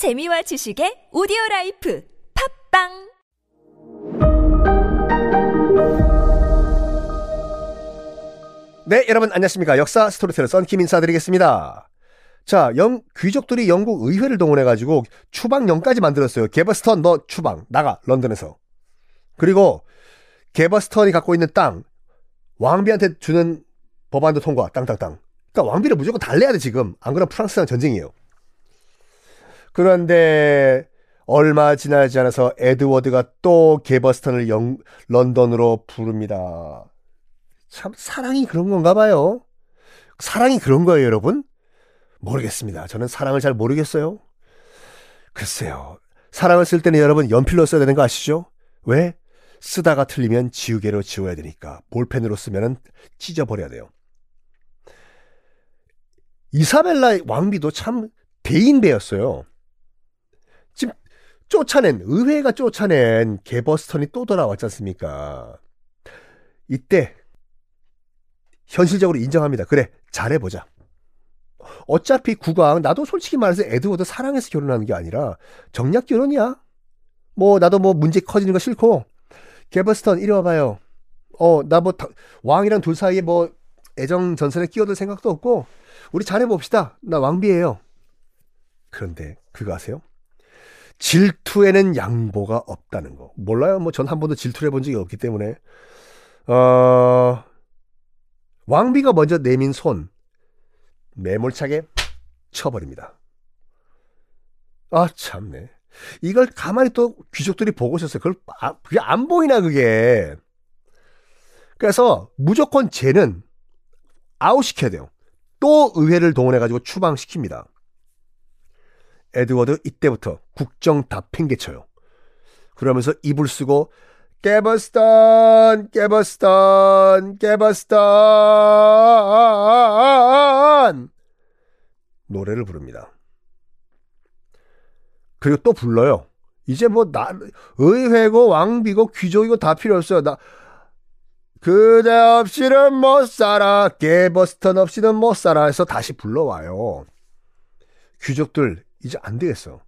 재미와 지식의 오디오 life 팟빵 네, 여러분 안녕하십니까. 역사 스토리텔러 썬킴 인사드리겠습니다. 자, 영, 귀족들이 영국 의회를 동원해 가지고 추방령까지 만들었어요. 게버스턴 너 추방, 나가, 런던에서. 그리고 게버스턴이 갖고 있는 땅, 왕비한테 주는 법안도 통과, 땅땅땅. 그러니까 왕비를 무조건 달래야 돼, 지금. 안 그러면 프랑스랑 전쟁이에요. 그런데 얼마 지나지 않아서 에드워드가 또 게버스턴을 영, 런던으로 부릅니다. 참 사랑이 그런 건가 봐요. 사랑이 그런 거예요, 여러분? 모르겠습니다. 저는 사랑을 잘 모르겠어요. 글쎄요. 사랑을 쓸 때는 여러분 연필로 써야 되는 거 아시죠? 왜? 쓰다가 틀리면 지우개로 지워야 되니까. 볼펜으로 쓰면은 찢어버려야 돼요. 이사벨라 왕비도 참 대인배였어요. 쫓아낸, 의회가 쫓아낸 게버스턴이 또 돌아왔지 않습니까? 이때 현실적으로 인정합니다. 그래, 잘해보자. 어차피 국왕, 나도 솔직히 말해서 에드워드 사랑해서 결혼하는 게 아니라 정략 결혼이야. 뭐, 나도 뭐 문제 커지는 거 싫고, 게버스턴, 이리 와봐요. 어, 나 뭐, 왕이랑 둘 사이에 뭐, 애정 전선에 끼어들 생각도 없고, 우리 잘해봅시다. 나 왕비예요. 그런데, 그거 아세요? 질투에는 양보가 없다는 거. 몰라요. 뭐, 전 한 번도 질투를 해본 적이 없기 때문에. 어, 왕비가 먼저 내민 손 매몰차게 쳐버립니다. 아 참네. 이걸 가만히 또 귀족들이 보고 있었어요. 그걸 아, 그게 안 보이나 그게. 그래서 무조건 쟤는 아웃시켜야 돼요. 또 의회를 동원해가지고 추방시킵니다. 에드워드 이때부터 국정 다 팽개쳐요. 그러면서 입을 쓰고 깨버스턴, 깨버스턴, 깨버스턴 노래를 부릅니다. 그리고 또 불러요. 이제 뭐 나 의회고 왕비고 귀족이고 다 필요 없어요. 나 그대 없이는 못 살아. 깨버스턴 없이는 못 살아. 해서 다시 불러와요. 귀족들 이제 안 되겠어.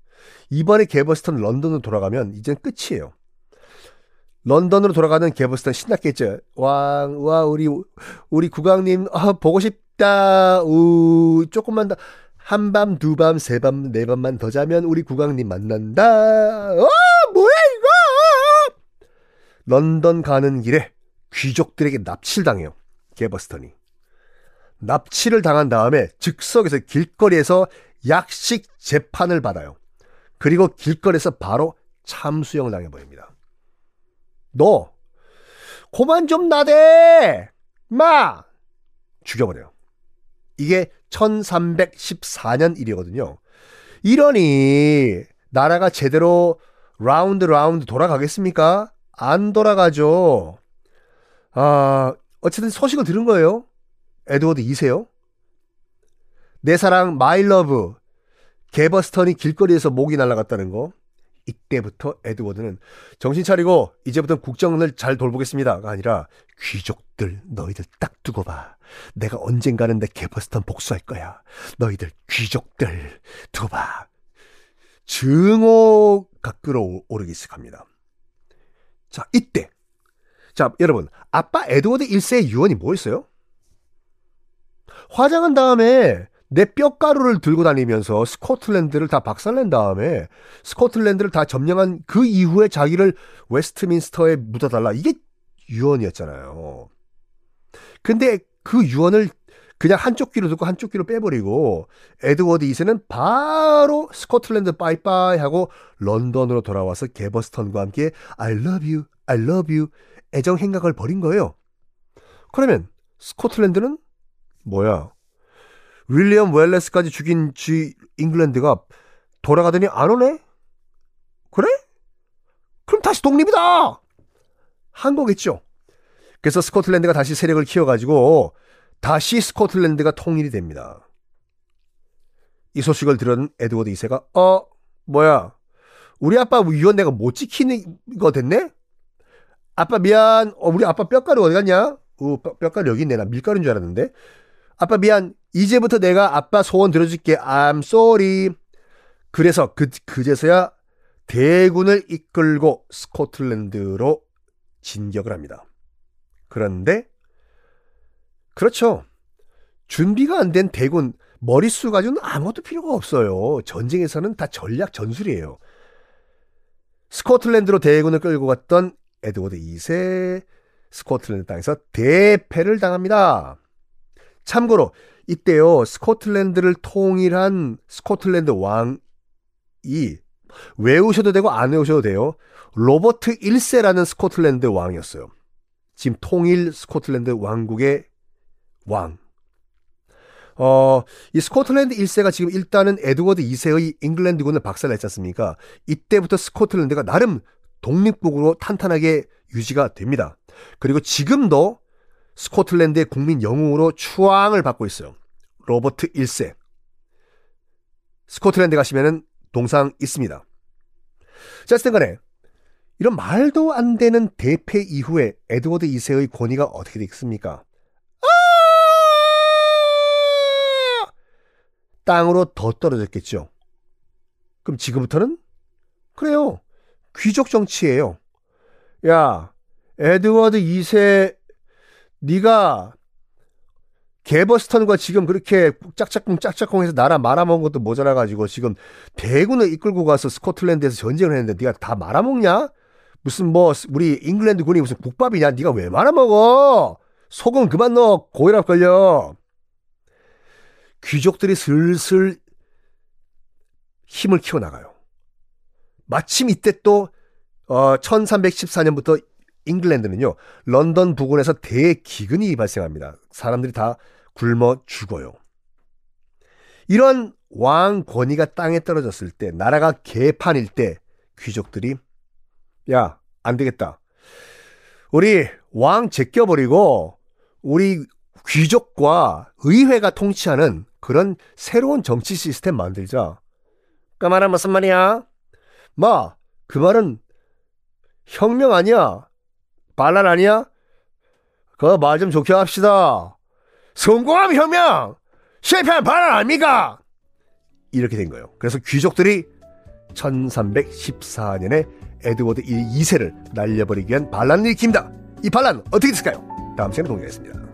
이번에 개버스턴 런던으로 돌아가면 이젠 끝이에요. 런던으로 돌아가는 개버스턴 신났겠죠. 왕, 와, 우리, 우리 국왕님, 아, 보고 싶다. 우, 조금만 더, 한 밤, 두 밤, 세 밤, 네 밤만 더 자면 우리 국왕님 만난다. 어, 뭐야, 이거! 런던 가는 길에 귀족들에게 납치를 당해요. 개버스턴이. 납치를 당한 다음에 즉석에서 길거리에서 약식 재판을 받아요. 그리고 길거리에서 바로 참수형 당해 버립니다. 너 고만 좀 나대 마 죽여버려요. 이게 1314년 일이거든요. 이러니 나라가 제대로 round round 돌아가겠습니까? 안 돌아가죠. 아 어쨌든 소식을 들은 거예요. 에드워드 2세요. 내 사랑 my love 개버스턴이 길거리에서 목이 날아갔다는 거. 이때부터 에드워드는 정신 차리고 이제부터 국정을 잘 돌보겠습니다가 아니라 귀족들 너희들 딱 두고 봐. 내가 언젠가는 내 개버스턴 복수할 거야. 너희들 귀족들 두고 봐. 증오가 끌어오르기 시작합니다. 자 이때 자 여러분 아빠 에드워드 1세의 유언이 뭐였어요? 화장한 다음에 내 뼈가루를 들고 다니면서 스코틀랜드를 다 박살낸 다음에 스코틀랜드를 다 점령한 그 이후에 자기를 웨스트민스터에 묻어달라. 이게 유언이었잖아요. 근데 그 유언을 그냥 한쪽 귀로 듣고 한쪽 귀로 빼버리고 에드워드 2세는 바로 스코틀랜드 빠이빠이 하고 런던으로 돌아와서 게버스턴과 함께 I love you, I love you 애정 행각을 벌인 거예요. 그러면 스코틀랜드는 뭐야? 윌리엄 웰레스까지 죽인 지 잉글랜드가 돌아가더니 안 오네? 그래? 그럼 다시 독립이다! 한 거겠죠. 그래서 스코틀랜드가 다시 세력을 키워가지고 다시 스코틀랜드가 통일이 됩니다. 이 소식을 들은 에드워드 2세가 어 뭐야 우리 아빠 유언 내가 못 지키는 거 됐네? 아빠 미안 어, 우리 아빠 뼈가루 어디 갔냐? 어, 뼈가루 여기 있네 나 밀가루인 줄 알았는데 아빠 미안. 이제부터 내가 아빠 소원 들어줄게. I'm sorry. 그래서 그, 그제서야 대군을 이끌고 스코틀랜드로 진격을 합니다. 그런데, 그렇죠. 준비가 안 된 대군, 머릿수 가지고는 아무것도 필요가 없어요. 전쟁에서는 다 전략 전술이에요. 스코틀랜드로 대군을 끌고 갔던 에드워드 2세 스코틀랜드 땅에서 대패를 당합니다. 참고로 이때요 스코틀랜드를 통일한 스코틀랜드 왕이 외우셔도 되고 안 외우셔도 돼요. 로버트 1세라는 스코틀랜드 왕이었어요. 지금 통일 스코틀랜드 왕국의 왕. 어, 이 스코틀랜드 1세가 지금 일단은 에드워드 2세의 잉글랜드군을 박살냈지 않습니까? 이때부터 스코틀랜드가 나름 독립국으로 탄탄하게 유지가 됩니다. 그리고 지금도 스코틀랜드의 국민 영웅으로 추앙을 받고 있어요. 로버트 1세. 스코틀랜드 가시면은 동상 있습니다. 자, 어쨌든 간에 이런 말도 안 되는 대패 이후에 에드워드 2세의 권위가 어떻게 되겠습니까? 아! 땅으로 더 떨어졌겠죠. 그럼 지금부터는? 그래요. 귀족 정치예요. 야, 에드워드 2세 네가 개버스턴과 지금 그렇게 짝짝꿍 짝짝꿍해서 나라 말아먹은 것도 모자라 가지고 지금 대군을 이끌고 가서 스코틀랜드에서 전쟁을 했는데 네가 다 말아먹냐? 무슨 뭐 우리 잉글랜드 군이 무슨 국밥이냐? 네가 왜 말아먹어? 소금 그만 넣어 고혈압 걸려. 귀족들이 슬슬 힘을 키워 나가요. 마침 이때 또 어, 1314년부터 잉글랜드는요, 런던 부근에서 대기근이 발생합니다. 사람들이 다 굶어 죽어요. 이런 왕 권위가 땅에 떨어졌을 때, 나라가 개판일 때, 귀족들이, 야, 안 되겠다. 우리 왕 제껴버리고, 우리 귀족과 의회가 통치하는 그런 새로운 정치 시스템 만들자. 그 말은 무슨 말이야? 마, 그 말은 혁명 아니야. 반란 아니야? 그말좀 좋게 합시다. 성공하면 혁명! 실패하면 반란 아닙니까? 이렇게 된 거예요. 그래서 귀족들이 1314년에 에드워드 2세를 날려버리기 위한 반란을 일으킵니다. 이 반란 어떻게 됐을까요? 다음 시간에 공개하겠습니다.